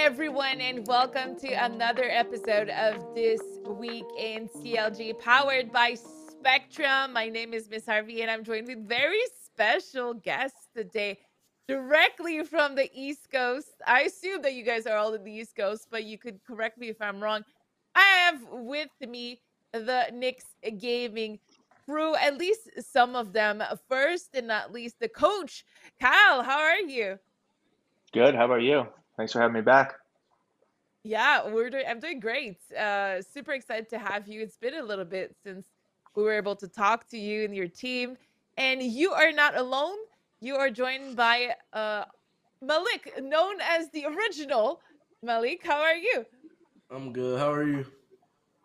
everyone, and welcome to another episode of This Week in CLG, powered by Spectrum. My name is Miss Harvey, and I'm joined with very special guests today, directly from the East Coast. I assume that you guys are all in the East Coast, but you could correct me if I'm wrong. I have with me the Knicks Gaming crew, at least some of them. First and not least, the coach, Kyle. How are you? Good. How about you? Thanks for having me back. Yeah, we're doing. I'm doing great. Uh, super excited to have you. It's been a little bit since we were able to talk to you and your team, and you are not alone. You are joined by uh, Malik, known as the original Malik. How are you? I'm good. How are you?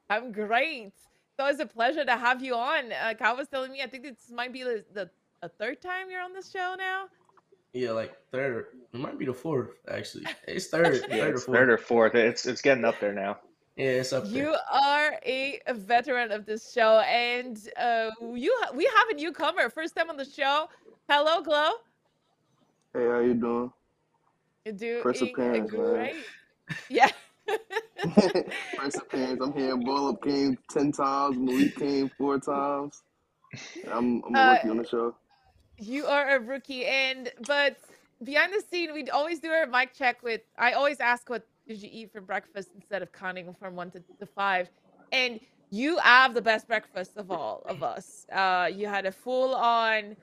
I'm great. So it's a pleasure to have you on. Uh, Kyle was telling me, I think this might be the, the a third time you're on this show now. Yeah, like third. It might be the fourth, actually. It's third. Yeah, third or fourth. third or fourth. It's it's getting up there now. Yeah, it's up there. You are a veteran of this show, and uh, you ha- we have a newcomer, first time on the show. Hello, Glow. Hey, how you doing? You do First appearance, man. great. Yeah. First appearance. I'm here. Ball Up came ten times. Malik came four times. I'm I'm a Uh, rookie on the show. You are a rookie, and but behind the scene, we'd always do our mic check with. I always ask, "What did you eat for breakfast?" Instead of counting from one to, to five, and you have the best breakfast of all of us. Uh, you had a full-on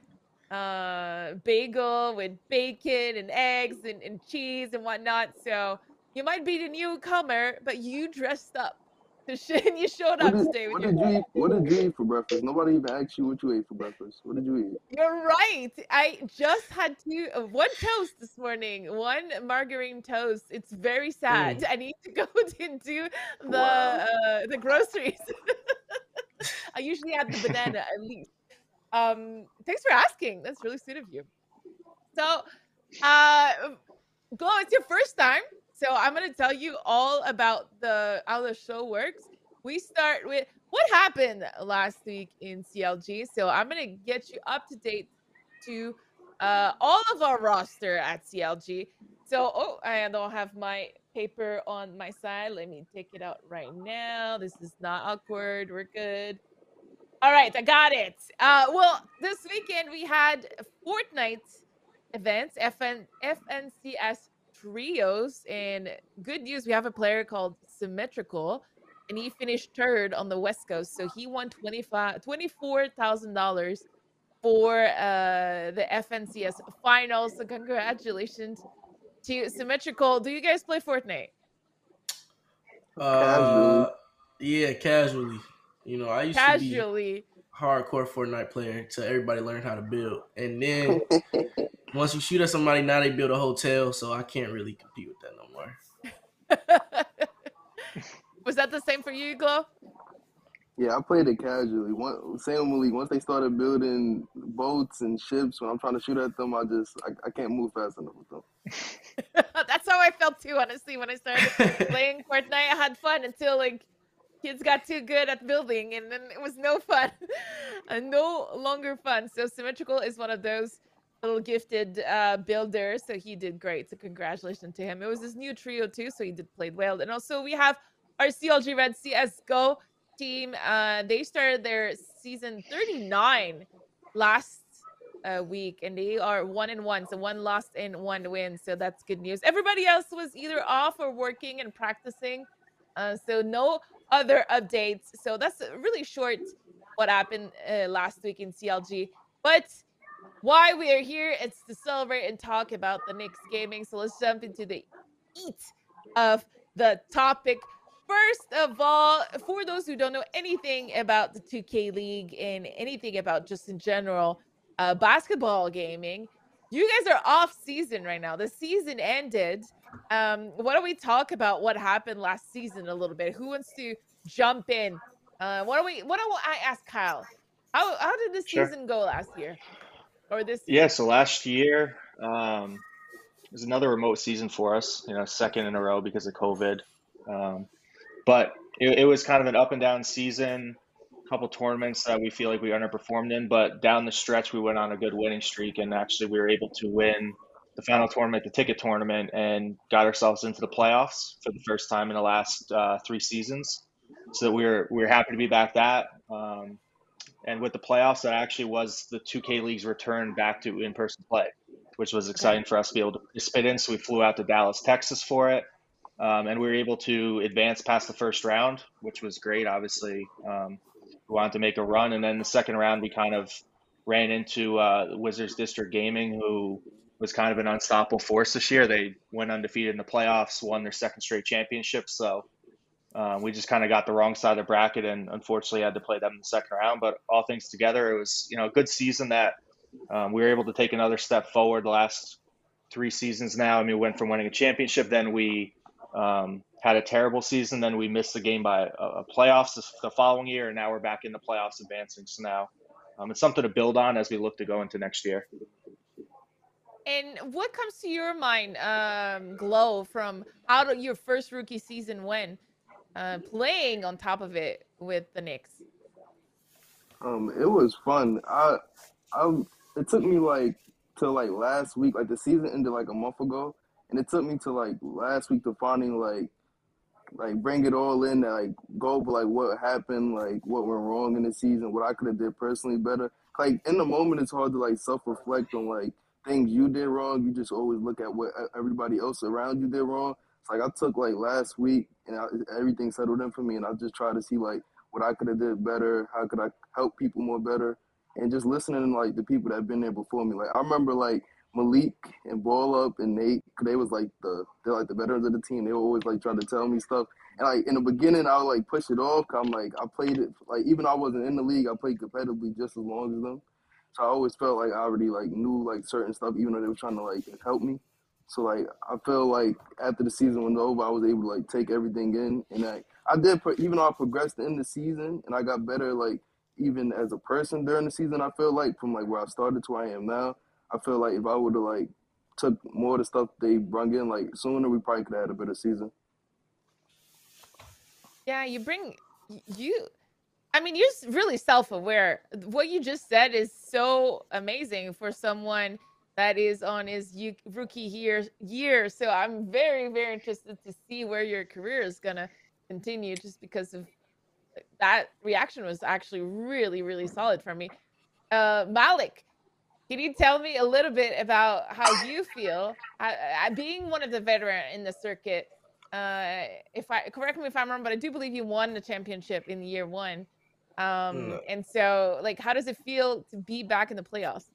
uh, bagel with bacon and eggs and, and cheese and whatnot. So you might be the newcomer, but you dressed up. To shit, you showed up did, today with what did you eat? What did you eat for breakfast? Nobody even asked you what you ate for breakfast. What did you eat? You're right. I just had two, one toast this morning, one margarine toast. It's very sad. I need to go into the Wow. uh, the groceries. I usually have the banana at least. Um, thanks for asking. That's really sweet of you. So, uh, Glow, it's your first time, so I'm gonna tell you all about the how the show works. We start with what happened last week in CLG. So I'm gonna get you up to date to uh, all of our roster at CLG. So oh, I don't have my paper on my side. Let me take it out right now. This is not awkward. We're good. All right, I got it. Uh, well, this weekend we had Fortnite events, FN, FNCS trios, and good news, we have a player called Symmetrical, and he finished third on the West Coast. So he won 25 $24,000 for uh, the FNCS finals. So congratulations to Symmetrical. Do you guys play Fortnite? Uh, yeah, casually. You know, I used to be Casually. hardcore Fortnite player until everybody learned how to build, and then once you shoot at somebody, now they build a hotel, so I can't really compete with that no more. Was that the same for you, Glow? Yeah, I played it casually. One, same with Malik. Once they started building boats and ships, when I'm trying to shoot at them, I just I, I can't move fast enough with them. That's how I felt too, honestly, when I started playing Fortnite. I had fun until like kids got too good at building, and then it was no fun, and uh, no longer fun. So symmetrical is one of those little gifted uh, builders. So he did great. So congratulations to him. It was his new trio too, so he did played well. And also we have our CLG Red CS:GO team. Uh, they started their season 39 last uh, week, and they are one and one, so one lost and one win. So that's good news. Everybody else was either off or working and practicing, uh, so no other updates. So that's really short what happened uh, last week in CLG. But why we are here, it's to celebrate and talk about the Knicks gaming. So let's jump into the eat of the topic. First of all, for those who don't know anything about the 2K League and anything about just in general uh, basketball gaming, you guys are off season right now. The season ended. Um, why don't we talk about what happened last season a little bit? Who wants to jump in? Uh, what do we? What do I ask Kyle? How how did the Sure. season go last year, or this? Yeah, so last year um, was another remote season for us, you know, second in a row because of COVID. Um, but it, it was kind of an up and down season, a couple tournaments that we feel like we underperformed in, but down the stretch we went on a good winning streak and actually we were able to win the final tournament, the ticket tournament, and got ourselves into the playoffs for the first time in the last uh, three seasons. So we are we are happy to be back. That um, and with the playoffs, that actually was the 2K League's return back to in-person play, which was exciting for us to be able to participate in. So we flew out to Dallas, Texas for it, um, and we were able to advance past the first round, which was great. Obviously, um, we wanted to make a run, and then the second round we kind of ran into uh, Wizards District Gaming, who was kind of an unstoppable force this year. They went undefeated in the playoffs, won their second straight championship. So um, we just kind of got the wrong side of the bracket, and unfortunately had to play them in the second round. But all things together, it was you know a good season that um, we were able to take another step forward. The last three seasons now, I mean, we went from winning a championship, then we um, had a terrible season, then we missed the game by a, a playoffs the following year, and now we're back in the playoffs, advancing. So now um, it's something to build on as we look to go into next year. And what comes to your mind, um, Glow, from how your first rookie season went? Uh, playing on top of it with the Knicks? Um, it was fun. I, I, it took me like till like last week. Like the season ended like a month ago, and it took me to like last week to finding like, like bring it all in. And, like go over like what happened, like what went wrong in the season, what I could have did personally better. Like in the moment, it's hard to like self reflect on like things you did wrong. You just always look at what everybody else around you did wrong. Like I took like last week and I, everything settled in for me, and I just tried to see like what I could have did better, how could I help people more better, and just listening to like the people that have been there before me. Like I remember like Malik and Ball Up and Nate, they was like the they're like the veterans of the team. They were always like trying to tell me stuff, and like in the beginning I would like push it off. I'm like I played it like even though I wasn't in the league, I played competitively just as long as them. So I always felt like I already like knew like certain stuff, even though they were trying to like help me. So like I feel like after the season was over, I was able to like take everything in, and I I did even though I progressed in the season and I got better like even as a person during the season. I feel like from like where I started to where I am now, I feel like if I would have like took more of the stuff they brung in like sooner, we probably could have had a better season. Yeah, you bring you. I mean, you're really self-aware. What you just said is so amazing for someone that is on his rookie year year. So I'm very very interested to see where your career is gonna continue, just because of that reaction was actually really really solid for me. Uh, Malik, can you tell me a little bit about how you feel uh, being one of the veteran in the circuit? Uh, if I correct me if I'm wrong, but I do believe you won the championship in year one. Um, and so like, how does it feel to be back in the playoffs?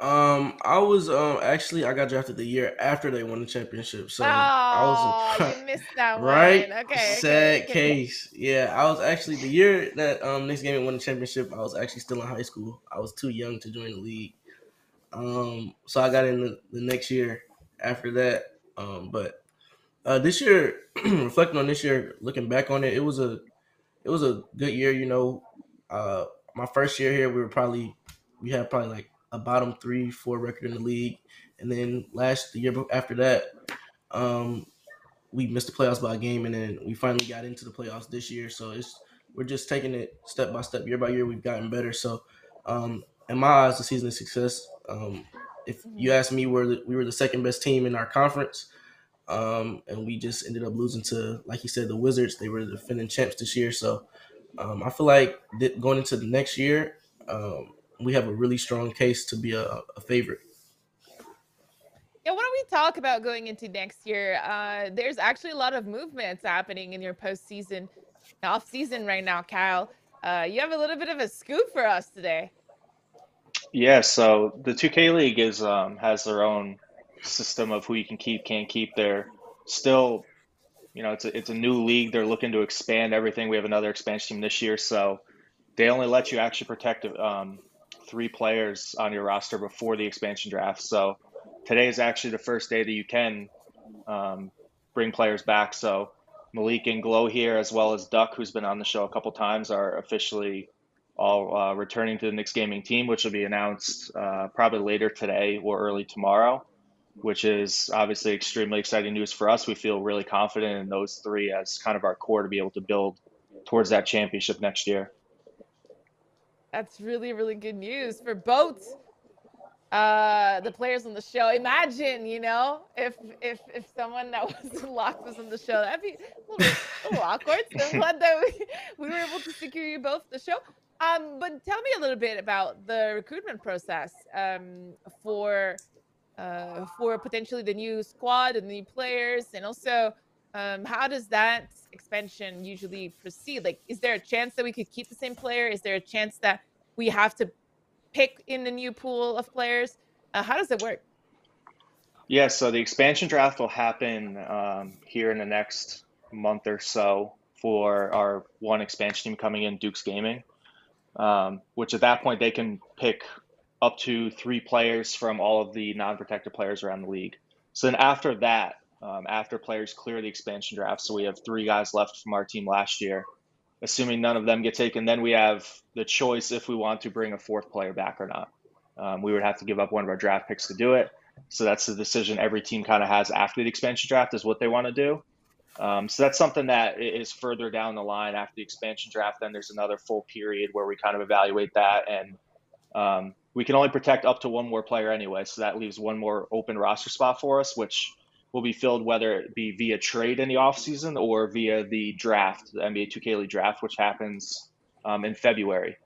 Um, I was um actually I got drafted the year after they won the championship, so oh, I was you missed that right. One. Okay, sad okay, case. Yeah, I was actually the year that um Knicks game won the championship. I was actually still in high school. I was too young to join the league. Um, so I got in the, the next year after that. Um, but uh, this year, reflecting on this year, looking back on it, it was a it was a good year. You know, uh, my first year here, we were probably we had probably like a bottom three, four record in the league. And then last the year after that, um, we missed the playoffs by a game, and then we finally got into the playoffs this year. So it's we're just taking it step by step, year by year. We've gotten better. So, um, in my eyes, the season is success. Um, if you ask me, we're the, we were the second best team in our conference, um, and we just ended up losing to, like you said, the Wizards. They were the defending champs this year. So, um, I feel like going into the next year, um, we have a really strong case to be a, a favorite. Yeah, why don't we talk about going into next year? Uh, there's actually a lot of movements happening in your postseason, off season right now, Kyle. Uh, you have a little bit of a scoop for us today. Yeah, so the 2K League is um, has their own system of who you can keep, can't keep. They're still, you know, it's a, it's a new league. They're looking to expand everything. We have another expansion team this year, so they only let you actually protect um, three players on your roster before the expansion draft. So today is actually the first day that you can um, bring players back. So Malik and Glow here, as well as Duck, who's been on the show a couple times, are officially all uh, returning to the Knicks gaming team, which will be announced uh, probably later today or early tomorrow, which is obviously extremely exciting news for us. We feel really confident in those three as kind of our core to be able to build towards that championship next year. That's really, really good news for both uh the players on the show. Imagine, you know, if if if someone that was locked was on the show, that'd be a little, a little awkward. So I'm glad that we, we were able to secure you both the show. Um, but tell me a little bit about the recruitment process um for uh for potentially the new squad and the new players, and also um how does that expansion usually proceed? Like, is there a chance that we could keep the same player? Is there a chance that we have to pick in the new pool of players? Uh, how does it work? Yeah, so the expansion draft will happen um, here in the next month or so for our one expansion team coming in, DUX Gaming, um, which at that point they can pick up to three players from all of the non-protected players around the league. So then after that, um, after players clear the expansion draft, so we have three guys left from our team last year, assuming none of them get taken, then we have the choice if we want to bring a fourth player back or not. Um, we would have to give up one of our draft picks to do it. So that's the decision every team kind of has after the expansion draft is what they want to do. Um, so that's something that is further down the line after the expansion draft. Then there's another full period where we kind of evaluate that, and um, we can only protect up to one more player anyway. So that leaves one more open roster spot for us, which will be filled whether it be via trade in the offseason or via the draft, the NBA 2K League draft, which happens um, in February.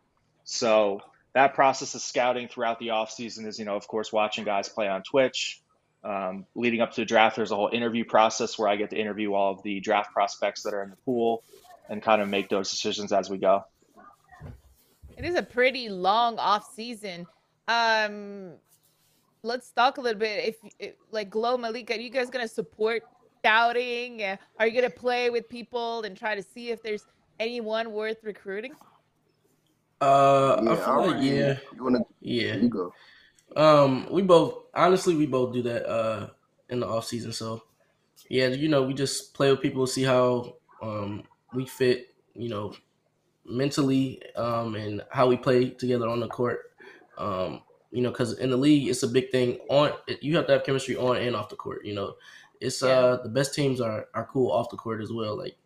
So that process of scouting throughout the offseason is, you know, of course, watching guys play on Twitch. Um, leading up to the draft, there's a whole interview process where I get to interview all of the draft prospects that are in the pool and kind of make those decisions as we go. It is a pretty long off season. Um, let's talk a little bit. If, if like Glow Malika, are you guys gonna support scouting? Are you gonna play with people and try to see if there's anyone worth recruiting? Uh, Yeah, I feel like already. yeah, You wanna? yeah. You go. Um, we both honestly we both do that uh in the off season. So yeah, you know, we just play with people, see how um we fit, you know, mentally, um, and how we play together on the court. Um, you know, because in the league, it's a big thing. On you have to have chemistry on and off the court. You know, it's Yeah. uh the best teams are are cool off the court as well. Like,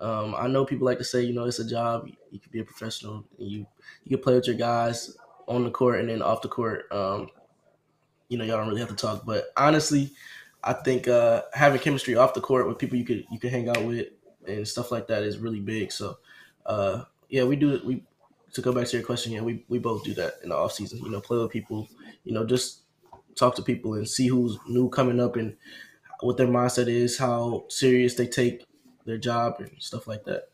um, I know people like to say, you know, it's a job. You can be a professional. And you you can play with your guys on the court and then off the court. Um, you know, y'all don't really have to talk. But honestly, I think uh, having chemistry off the court with people you could you could hang out with and stuff like that is really big. So, uh, yeah, we do. We to go back to your question, yeah, we, we both do that in the off season. You know, play with people. You know, just talk to people and see who's new coming up and what their mindset is, how serious they take their job and stuff like that.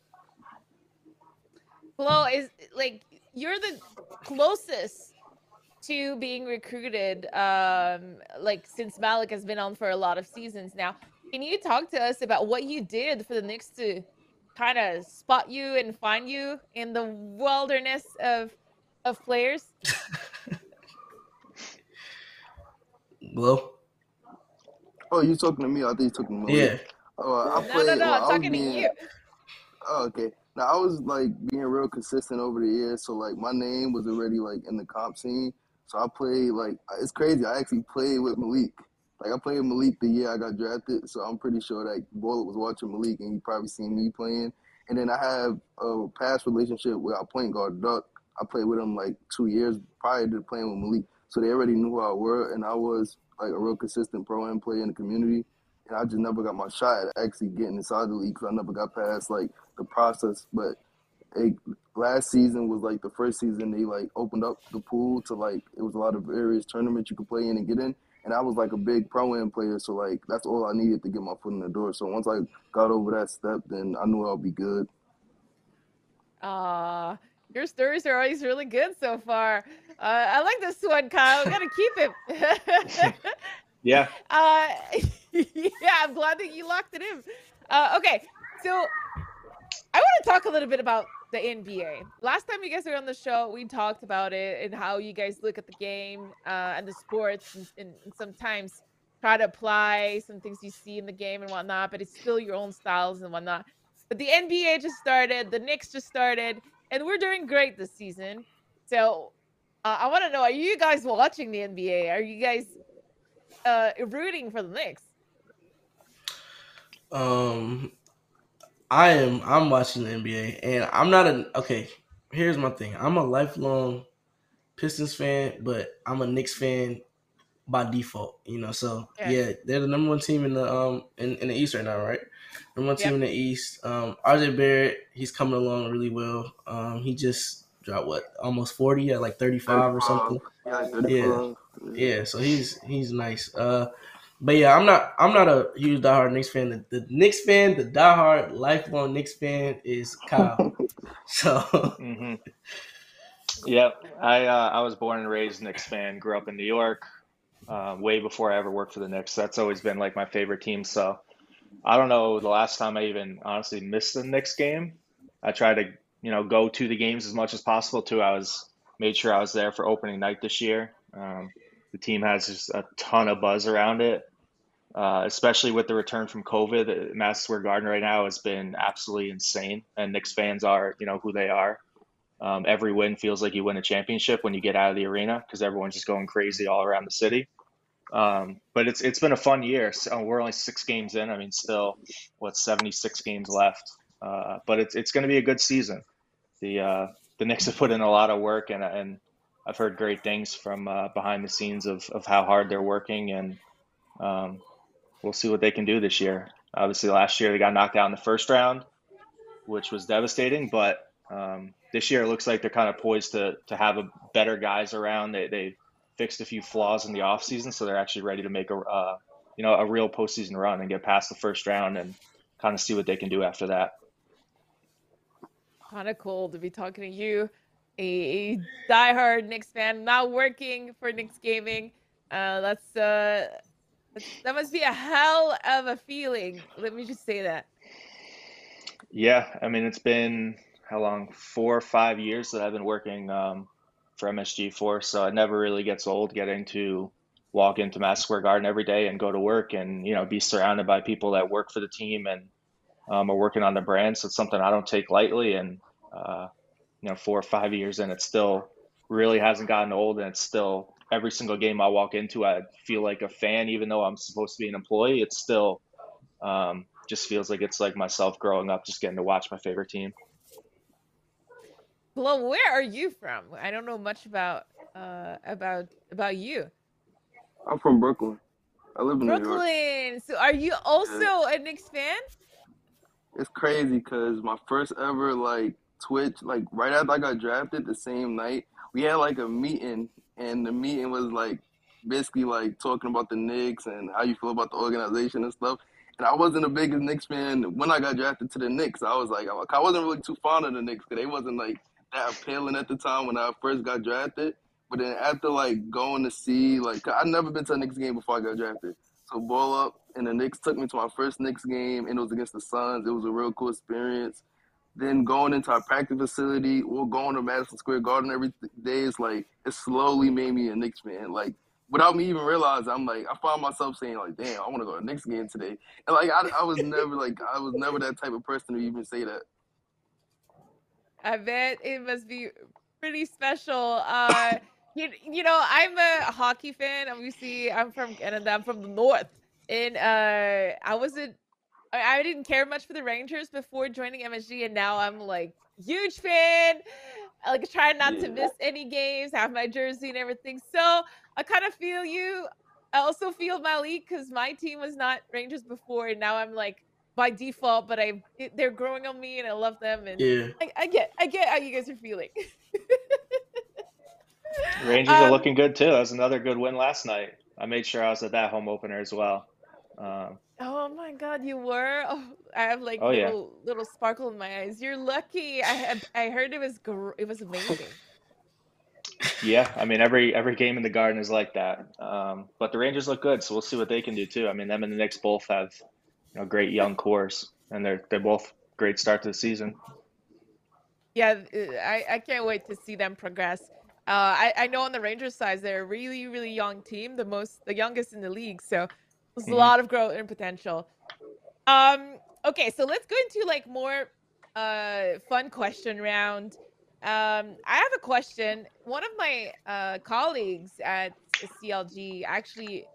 Glow is like you're the closest to being recruited. Um, like since Malik has been on for a lot of seasons now. Can you talk to us about what you did for the Knicks to kind of spot you and find you in the wilderness of of players? Glow? Oh, you talking to me? I think you talking to me. Yeah. Oh, I No, played. no, no. well, I'm I was talking to you. Oh, okay. Now I was like being real consistent over the years, so like my name was already like in the comp scene. So I played like it's crazy. I actually played with Malik. Like I played Malik the year I got drafted, so I'm pretty sure that Bullet was watching Malik and he probably seen me playing. And then I have a past relationship with our point guard Duck. I played with him like two years prior to playing with Malik, so they already knew who I were, and I was like a real consistent pro and player in the community. And I just never got my shot at actually getting inside the league because I never got past like the process. But it, last season was like the first season they like opened up the pool to like it was a lot of various tournaments you could play in and get in. And I was like a big pro am player, so like that's all I needed to get my foot in the door. So once I got over that step, then I knew I'll be good. Uh your stories are always really good so far. Uh, I like this one, Kyle. We gotta keep it. Yeah, uh, yeah, I'm glad that you locked it in. Uh, okay, so I want to talk a little bit about the NBA. Last time you guys were on the show, we talked about it and how you guys look at the game uh, and the sports, and, and, and sometimes try to apply some things you see in the game and whatnot. But it's still your own styles and whatnot. But the NBA just started, the Knicks just started, and we're doing great this season. So uh, I want to know: Are you guys watching the NBA? Are you guys uh, rooting for the Knicks? Um, I am. I'm watching the NBA, and I'm not an okay. Here's my thing. I'm a lifelong Pistons fan, but I'm a Knicks fan by default. You know, so Yeah. yeah, they're the number one team in the um in, in the East right now, right? Number one team in the East. Um, RJ Barrett, he's coming along really well. Um, he just dropped what almost forty at like thirty five or something. Yeah, like 35. Yeah, so he's he's nice. Uh, but yeah, I'm not I'm not a huge diehard Knicks fan. The, the Knicks fan, the diehard lifelong Knicks fan is Kyle. so hmm Yep, I uh, I was born and raised Knicks fan. Grew up in New York, uh, way before I ever worked for the Knicks. That's always been like my favorite team. So I don't know the last time I even honestly missed a Knicks game. I try to you know go to the games as much as possible too. I was made sure I was there for opening night this year. Um, the team has just a ton of buzz around it, uh, especially with the return from COVID. Madison Square Garden right now has been absolutely insane, and Knicks fans are you know who they are. Um, every win feels like you win a championship when you get out of the arena because everyone's just going crazy all around the city. Um, but it's it's been a fun year. So we're only six games in. I mean, still, what seventy six games left. Uh, but it's it's going to be a good season. The uh, the Knicks have put in a lot of work, and and I've heard great things from uh, behind the scenes of of how hard they're working, and um, we'll see what they can do this year. Obviously, last year they got knocked out in the first round, which was devastating. But um, this year it looks like they're kind of poised to to have a better guys around. They they fixed a few flaws in the offseason, so they're actually ready to make a uh, you know a real postseason run and get past the first round and kind of see what they can do after that. Kind of cool to be talking to you, a, diehard Knicks fan, now working for Knicks Gaming. Uh, that's uh, that must be a hell of a feeling. Let me just say that. Yeah, I mean it's been how long? Four or five years that I've been working um, for MSG4, so it never really gets old getting to walk into Mass Square Garden every day and go to work and you know be surrounded by people that work for the team and um, are working on the brand. So it's something I don't take lightly, and uh, you know four or five years in, it still really hasn't gotten old, and it's still every single game I walk into, I feel like a fan, even though I'm supposed to be an employee. It's still um, just feels like it's like myself growing up, just getting to watch my favorite team. Glow, where are you from? I don't know much about uh about about you. I'm from Brooklyn. I live in New York. Brooklyn. So are you also a Knicks fan? It's crazy because my first ever like Twitch, like right after I got drafted, the same night we had like a meeting, and the meeting was like basically like talking about the Knicks and how you feel about the organization and stuff. And I wasn't the biggest Knicks fan when I got drafted to the Knicks. I was like, I wasn't really too fond of the Knicks because they wasn't like that appealing at the time when I first got drafted. But then after like going to see, like I'd never been to a Knicks game before I got drafted. So ball up, and the Knicks took me to my first Knicks game, and it was against the Suns. It was a real cool experience. Then going into our practice facility or going to Madison Square Garden every day is like it slowly made me a Knicks fan. Like without me even realizing, I'm like I found myself saying like, "Damn, I want to go to Knicks game today." And like I, I was never like I was never that type of person to even say that. I bet it must be pretty special. Uh, you, you know, I'm a hockey fan. Obviously, I'm from Canada. I'm from the north, and uh, I wasn't. I, I didn't care much for the Rangers before joining MSG, and now I'm like huge fan. I like trying not to miss any games, have my jersey and everything. So I kind of feel you. I also feel Malik because my team was not Rangers before, and now I'm like by default. But I, they're growing on me, and I love them. And yeah, I, I get, I get how you guys are feeling. Rangers are Um, looking good too. That was another good win last night. I made sure I was at that home opener as well. Um, Oh my god, you were! Oh, I have like Oh, yeah. little little sparkle in my eyes. You're lucky. I had, I heard it was gr- it was amazing. yeah, I mean every every game in the Garden is like that. Um, but the Rangers look good, so we'll see what they can do too. I mean, them and the Knicks both have you know great young cores, and they're they're both great start to the season. Yeah, uh, I I can't wait to see them progress. Uh, I I know on the Rangers side they're a really really young team, the most the youngest in the league. So there's a Mhm. lot of growth and potential. Um. Okay, so let's go into like more uh fun question round. Um, I have a question. One of my uh, colleagues at CLG actually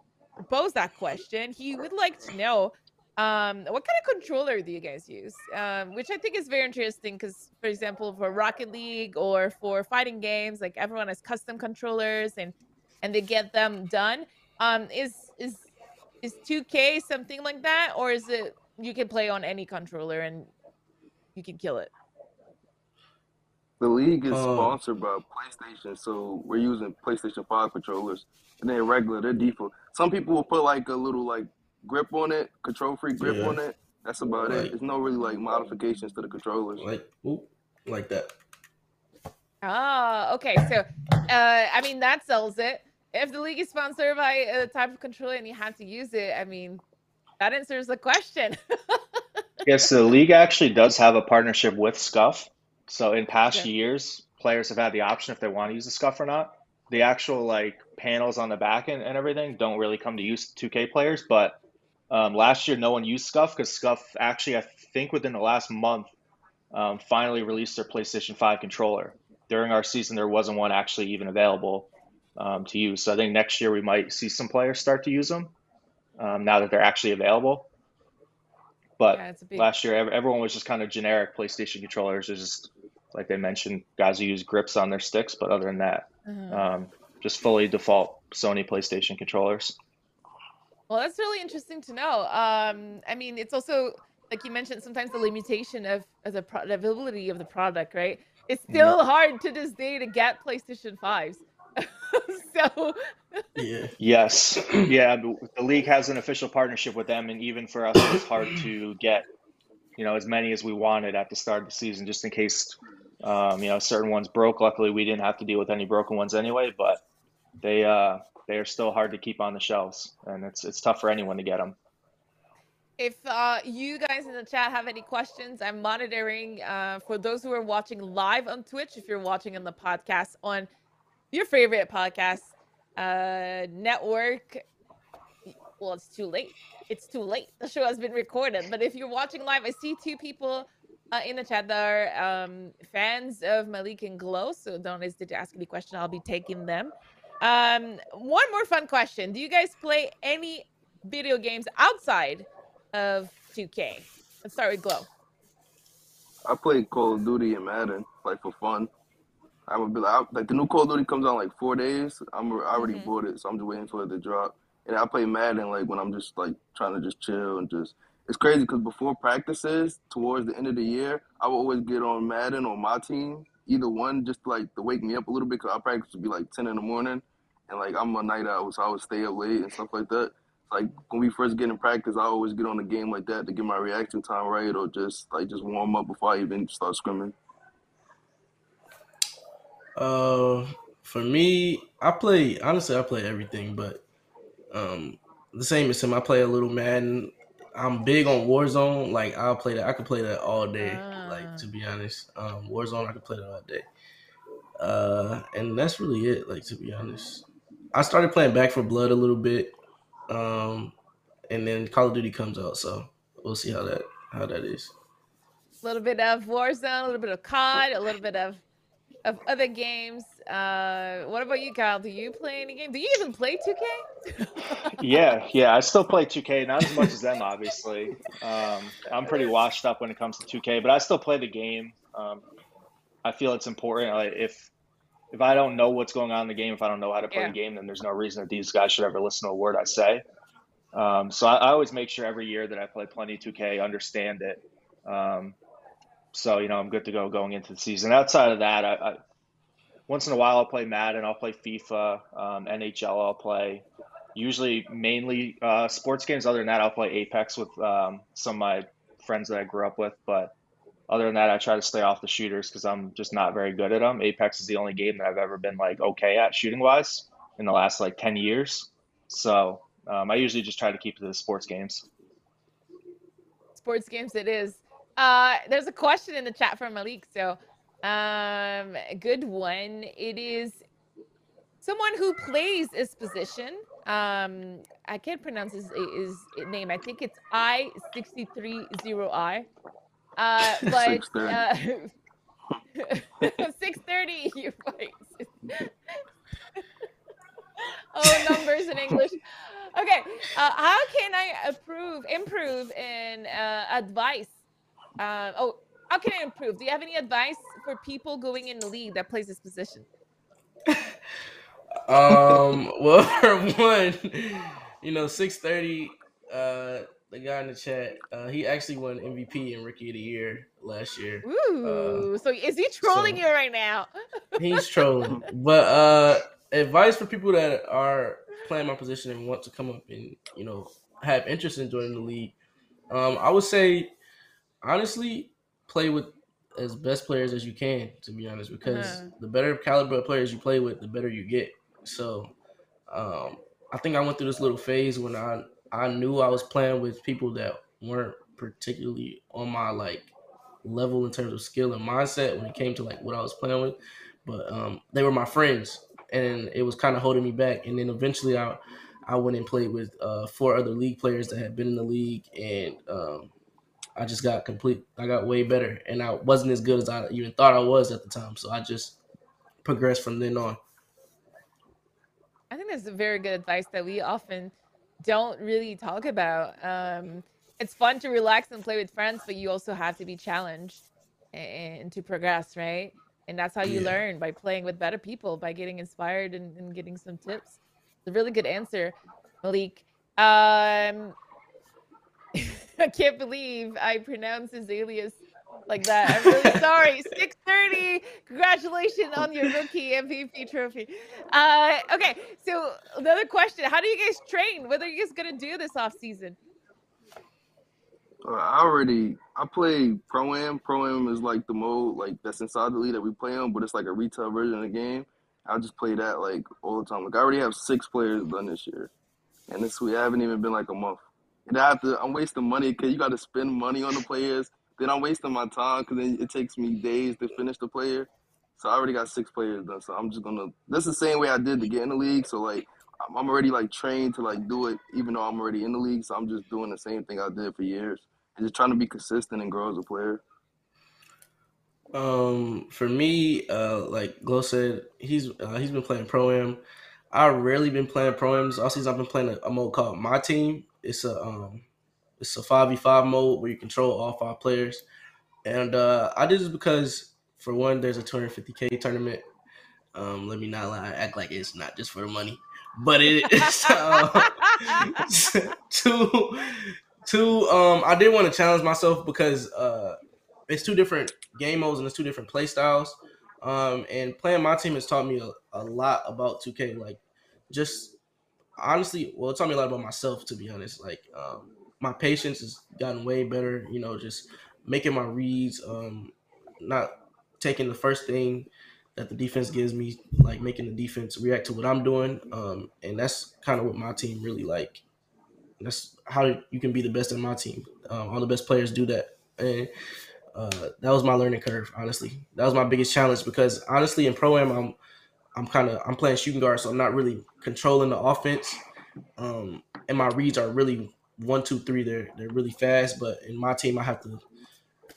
posed that question. He would like to know Um, what kind of controller do you guys use? Um, which I think is very interesting because, for example, for Rocket League or for fighting games, like everyone has custom controllers and and they get them done. Um, is is is 2K something like that, or is it you can play on any controller and you can kill it? The league is Um, sponsored by PlayStation, so we're using PlayStation Five controllers, and they're regular, they're default. Some people will put like a little like grip on it, KontrolFreek grip Yeah. on it. That's about Like- it. There's no really like modifications to the controllers. Like, oop, like that. Ah, okay. So, uh, I mean, that sells it. If the league is sponsored by a type of controller and you have to use it, I mean, that answers the question. Yes, the league actually does have a partnership with Scuff. So in past Okay. years, players have had the option if they want to use the Scuff or not. The actual like panels on the back end and everything don't really come to use 2K players, but um, last year no one used Scuff because Scuff actually, I think within the last month, um, finally released their PlayStation 5 controller. During our season, there wasn't one actually even available um, to use. So I think next year we might see some players start to use them um, now that they're actually available. But yeah, big. last year everyone was just kind of generic PlayStation controllers. There's just like they mentioned, guys who use grips on their sticks, but other than that, Uh-huh. um, just fully default Sony PlayStation controllers. Well, that's really interesting to know. Um, I mean, it's also like you mentioned, sometimes the limitation of, of the, pro- availability of the product, right? It's still hard to this day to get PlayStation fives. so Yeah. Yes, yeah, the the league has an official partnership with them, and even for us, it's hard to get, you know, as many as we wanted at the start of the season, just in case, um, you know, certain ones broke. Luckily, we didn't have to deal with any broken ones anyway, but they uh, they are still hard to keep on the shelves, and it's it's tough for anyone to get them. If uh, you guys in the chat have any questions, I'm monitoring uh, for those who are watching live on Twitch. If you're watching on the podcast on your favorite podcast uh, network, well, it's too late. It's too late. The show has been recorded. But if you're watching live, I see two people uh, in the chat that are um, fans of Malik and Glow. So don't hesitate to ask any question. I'll be taking them. Um, one more fun question: Do you guys play any video games outside of 2K? Let's start with Glow. I play Call of Duty and Madden like for fun. I'm gonna be like, I, like the new Call of Duty comes out in like four days. I'm I already Mhm. bought it, so I'm just waiting for it to drop. And I play Madden like when I'm just like trying to just chill and just. It's crazy because before practices, towards the end of the year, I would always get on Madden or my team, either one, just like to wake me up a little bit. Cause I practice would be like ten in the morning, and like I'm a night owl, so I would stay up late and stuff like that. Like when we first get in practice, I always get on a game like that to get my reaction time right, or just like just warm up before I even start scrimming. Uh, for me, I play honestly. I play everything, but um, the same as him. I play a little Madden. I'm big on Warzone. Like I'll play that. I could play that all day. Ah. Like to be honest, um, Warzone I could play that all day. Uh, and that's really it. Like to be honest, I started playing Back 4 Blood a little bit. Um, and then Call of Duty comes out, so we'll see how that how that is. A little bit of Warzone, a little bit of COD, a little bit of of other games. Uh, what about you, Kyle? Do you play any game? Do you even play 2K? Yeah, yeah, I still play 2K, not as much as them, obviously. Um, I'm pretty washed up when it comes to 2K, but I still play the game. Um, I feel it's important. Like if if I don't know what's going on in the game, if I don't know how to play Yeah. the game, then there's no reason that these guys should ever listen to a word I say. Um, so I, I always make sure every year that I play plenty 2K, understand it. Um, so you know I'm good to go going into the season. Outside of that, I, I once in a while I'll play Madden, I'll play FIFA, um, NHL, I'll play. Usually, mainly uh, sports games. Other than that, I'll play Apex with um, some of my friends that I grew up with. But other than that, I try to stay off the shooters because I'm just not very good at them. Apex is the only game that I've ever been like okay at shooting wise in the last like ten years. So um, I usually just try to keep to the sports games. Sports games, it is. Uh, there's a question in the chat from Malik. So, um, good one. It is someone who plays this position. Um, I can't pronounce his, his name. I think it's I sixty three zero I. Uh, but 6:30. uh, six thirty. You right. oh, numbers in English. okay. Uh, how can I improve improve in uh, advice? Uh, oh, how can I improve? Do you have any advice for people going in the league that plays this position? um. Well, for one, you know, six thirty. Uh, the guy in the chat, uh, he actually won MVP and Rookie of the Year last year. Ooh, uh, so is he trolling so you right now? he's trolling. But uh, advice for people that are playing my position and want to come up and you know have interest in joining the league, um, I would say honestly play with as best players as you can. To be honest, because uh-huh. the better caliber of players you play with, the better you get. So um, I think I went through this little phase when I I knew I was playing with people that weren't particularly on my like level in terms of skill and mindset when it came to like what I was playing with, but um, they were my friends and it was kind of holding me back. And then eventually I I went and played with uh, four other league players that had been in the league and um, I just got complete. I got way better, and I wasn't as good as I even thought I was at the time. So I just progressed from then on. I think that's a very good advice that we often don't really talk about. Um, it's fun to relax and play with friends, but you also have to be challenged and, to progress, right? And that's how you yeah. learn by playing with better people, by getting inspired and, and getting some tips. It's a really good answer, Malik. Um, I can't believe I pronounced his alias like that. I'm really sorry. 630. Congratulations on your rookie MVP trophy. Uh, okay, so another question: How do you guys train? What are you guys gonna do this off season? Uh, I already I play pro am. Pro am is like the mode like that's inside the league that we play on, but it's like a retail version of the game. I just play that like all the time. Like I already have six players done this year, and this we haven't even been like a month. And I have to I'm wasting money because you got to spend money on the players then I'm wasting my time because then it takes me days to finish the player. So I already got six players done. So I'm just gonna. That's the same way I did to get in the league. So like I'm already like trained to like do it, even though I'm already in the league. So I'm just doing the same thing I did for years and just trying to be consistent and grow as a player. Um, for me, uh, like Glow said, he's uh, he's been playing pro am. I rarely been playing pro ams. All season I've been playing a, a mode called My Team. It's a um it's a five v five mode where you control all five players, and uh, I did this because for one, there's a 250k tournament. Um, let me not lie, act like it's not just for the money, but it is. Uh, two, two. Um, I did want to challenge myself because uh, it's two different game modes and it's two different play styles. Um, and playing my team has taught me a, a lot about 2K. Like, just honestly, well, it taught me a lot about myself, to be honest. Like, um, my patience has gotten way better. You know, just making my reads, um, not taking the first thing that the defense gives me, like making the defense react to what I'm doing. Um, and that's kind of what my team really like. That's how you can be the best in my team. Um, all the best players do that, and uh, that was my learning curve. Honestly, that was my biggest challenge because honestly, in pro am, I'm I'm kind of I'm playing shooting guard, so I'm not really controlling the offense. Um, and my reads are really one, two, three, they're they're really fast. But in my team, I have to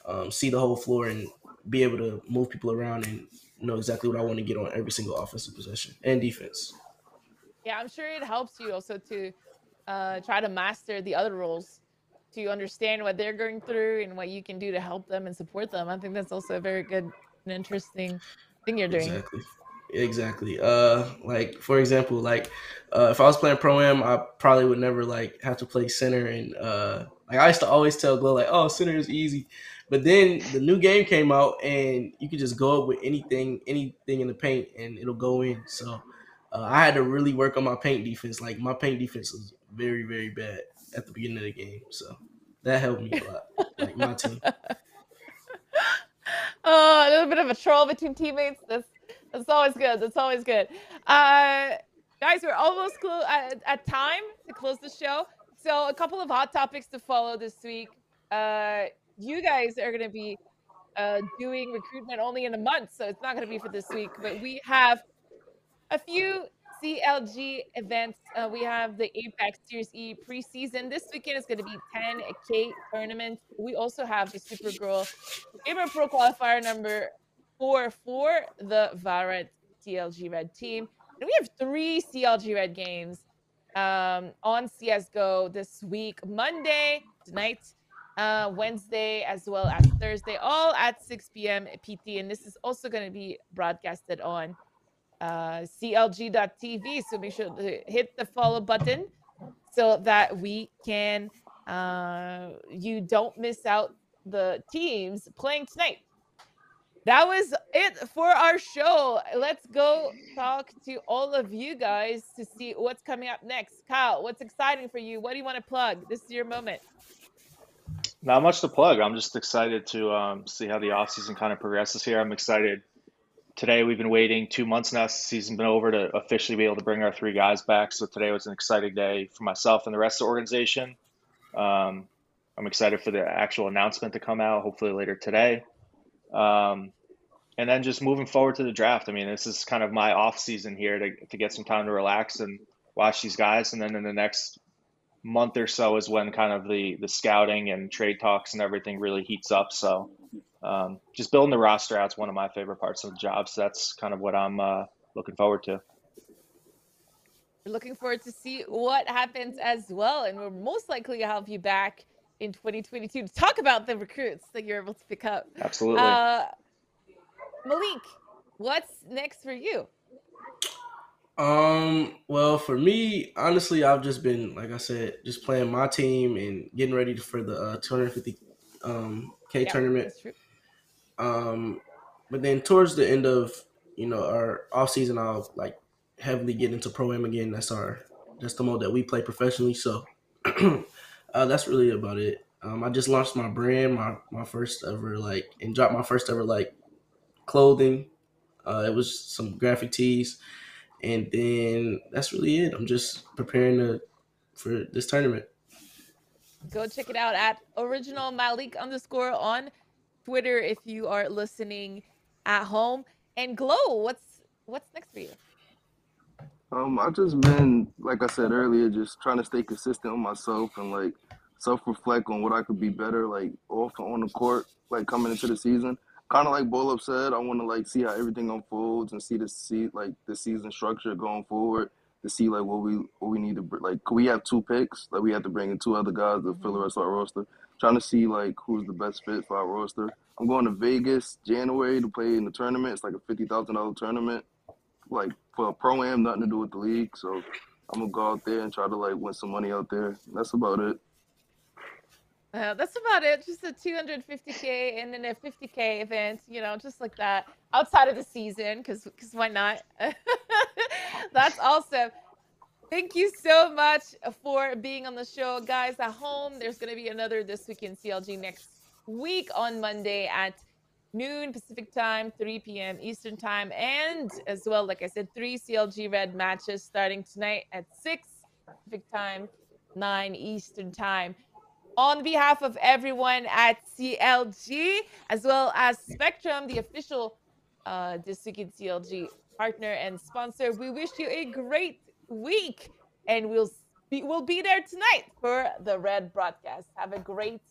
um, see the whole floor and be able to move people around and know exactly what I want to get on every single offensive possession and defense. Yeah, I'm sure it helps you also to uh, try to master the other roles to understand what they're going through and what you can do to help them and support them. I think that's also a very good and interesting thing you're doing. Exactly. Exactly. Uh, like for example, like uh, if I was playing pro am, I probably would never like have to play center. And uh, like I used to always tell Glow like, "Oh, center is easy," but then the new game came out, and you could just go up with anything, anything in the paint, and it'll go in. So uh, I had to really work on my paint defense. Like my paint defense was very, very bad at the beginning of the game. So that helped me a lot. like my team. Oh, a little bit of a troll between teammates. That's that's always good. That's always good. Uh, guys, we're almost at, at, time to close the show. So a couple of hot topics to follow this week. Uh, you guys are going to be uh, doing recruitment only in a month, so it's not going to be for this week. But we have a few CLG events. Uh, we have the Apex Series E preseason. This weekend is going to be 10K tournament. We also have the Supergirl Gamer Pro qualifier number four for the Valorant CLG Red team. And we have three CLG Red games um, on CSGO this week, Monday tonight, uh, Wednesday, as well as Thursday, all at 6 p.m. PT. And this is also going to be broadcasted on uh, CLG.tv. So make sure to hit the follow button so that we can, uh, you don't miss out the teams playing tonight that was it for our show. Let's go talk to all of you guys to see what's coming up next. Kyle, what's exciting for you? What do you want to plug? This is your moment. Not much to plug. I'm just excited to um, see how the offseason kind of progresses here. I'm excited. Today, we've been waiting two months now since the season's been over to officially be able to bring our three guys back. So today was an exciting day for myself and the rest of the organization. Um, I'm excited for the actual announcement to come out, hopefully later today. Um, and then just moving forward to the draft. I mean, this is kind of my off season here to, to get some time to relax and watch these guys. And then in the next month or so is when kind of the, the scouting and trade talks and everything really heats up. So um, just building the roster out is one of my favorite parts of the job. So that's kind of what I'm uh, looking forward to. looking forward to see what happens as well. And we're most likely to have you back in 2022 to talk about the recruits that you're able to pick up. Absolutely. Uh, Malik, what's next for you? Um, well, for me, honestly, I've just been, like I said, just playing my team and getting ready for the uh, 250 um, K yeah, tournament. Um, but then towards the end of you know our off season, I'll like heavily get into pro am again. That's our that's the mode that we play professionally. So uh, that's really about it. Um, I just launched my brand, my my first ever like, and dropped my first ever like clothing. Uh, it was some graphic tees, and then that's really it. I'm just preparing to for this tournament. Go check it out at original Malik underscore on Twitter if you are listening at home. And Glow, what's what's next for you? Um, I've just been, like I said earlier, just trying to stay consistent with myself and like self reflect on what I could be better, like off on the court, like coming into the season kind of like Ball Up said, I want to like see how everything unfolds and see the see like the season structure going forward to see like what we what we need to like. Could we have two picks? Like we have to bring in two other guys to fill the mm-hmm. rest of our roster. Trying to see like who's the best fit for our roster. I'm going to Vegas January to play in the tournament. It's like a fifty thousand dollar tournament, like for a pro am, nothing to do with the league. So I'm gonna go out there and try to like win some money out there. That's about it. Uh, that's about it. Just a 250k and then a 50k event, you know, just like that outside of the season, because because why not? that's awesome. Thank you so much for being on the show, guys. At home, there's going to be another this week in CLG next week on Monday at noon Pacific time, 3 p.m. Eastern time, and as well, like I said, three CLG Red matches starting tonight at 6 Pacific time, 9 Eastern time on behalf of everyone at CLG, as well as Spectrum, the official uh, CLG partner and sponsor, we wish you a great week, and we'll be, we'll be there tonight for the Red broadcast. Have a great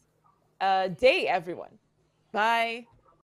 uh, day, everyone. Bye.